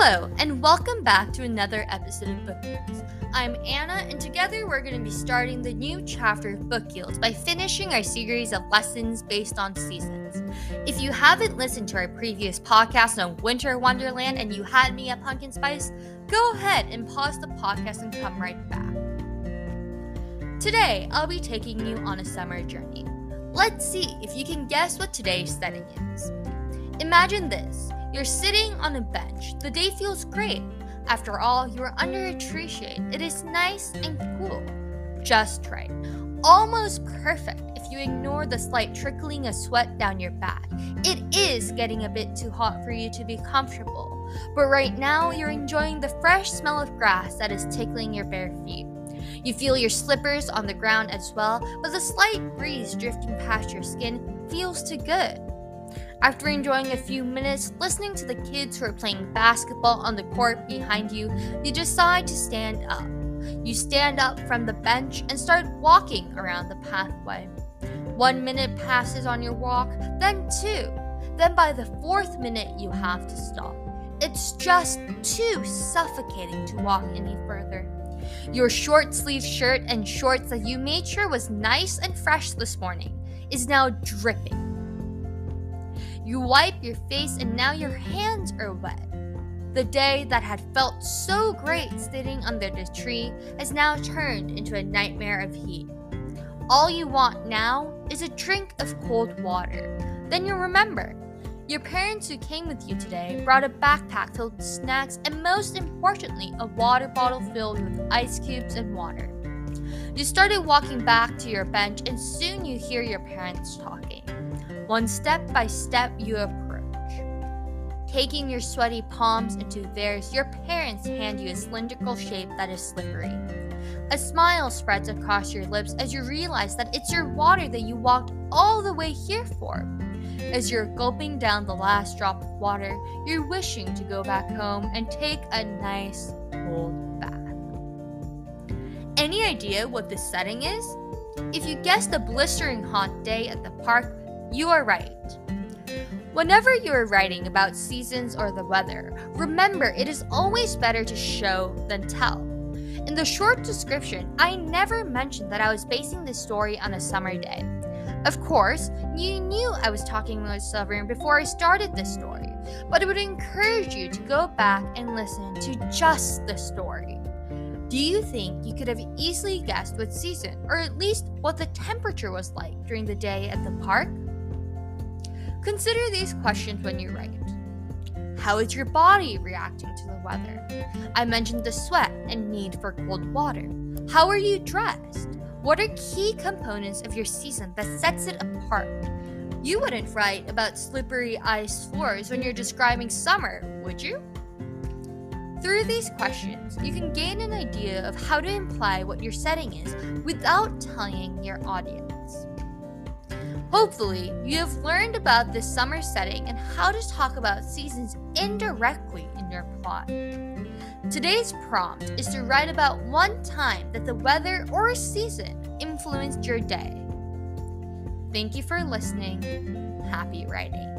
Hello, and welcome back to another episode of Book Yields. I'm Anna, and together we're going to be starting the new chapter of Book Yields by finishing our series of lessons based on seasons. If you haven't listened to our previous podcast on Winter Wonderland and you had me at Pumpkin Spice, go ahead and pause the podcast and come right back. Today, I'll be taking you on a summer journey. Let's see if you can guess what today's setting is. Imagine this you're sitting on a bench. The day feels great. After all, you are under a tree shade. It is nice and cool. Just right. Almost perfect if you ignore the slight trickling of sweat down your back. It is getting a bit too hot for you to be comfortable, but right now you're enjoying the fresh smell of grass that is tickling your bare feet. You feel your slippers on the ground as well, but the slight breeze drifting past your skin feels too good. After enjoying a few minutes listening to the kids who are playing basketball on the court behind you, you decide to stand up. You stand up from the bench and start walking around the pathway. One minute passes on your walk, then two. Then by the fourth minute, you have to stop. It's just too suffocating to walk any further. Your short sleeve shirt and shorts that you made sure was nice and fresh this morning is now dripping. You wipe your face and now your hands are wet. The day that had felt so great sitting under the tree has now turned into a nightmare of heat. All you want now is a drink of cold water. Then you remember. Your parents who came with you today brought a backpack filled with snacks and, most importantly, a water bottle filled with ice cubes and water. You started walking back to your bench, and soon you hear your parents talking. One step by step, you approach. Taking your sweaty palms into theirs, your parents hand you a cylindrical shape that is slippery. A smile spreads across your lips as you realize that it's your water that you walked all the way here for. As you're gulping down the last drop of water, you're wishing to go back home and take a nice cold bath. Any idea what this setting is? If you guessed a blistering hot day at the park, you are right. Whenever you are writing about seasons or the weather, remember it is always better to show than tell. In the short description, I never mentioned that I was basing this story on a summer day. Of course, you knew I was talking about summer before I started this story, but I would encourage you to go back and listen to just the story. Do you think you could have easily guessed what season, or at least what the temperature was like during the day at the park? Consider these questions when you write. How is your body reacting to the weather? I mentioned the sweat and need for cold water. How are you dressed? What are key components of your season that sets it apart? You wouldn't write about slippery ice floors when you're describing summer, would you? Through these questions, you can gain an idea of how to imply what your setting is without telling your audience. Hopefully, you have learned about this summer setting and how to talk about seasons indirectly in your plot. Today's prompt is to write about one time that the weather or season influenced your day. Thank you for listening. Happy writing.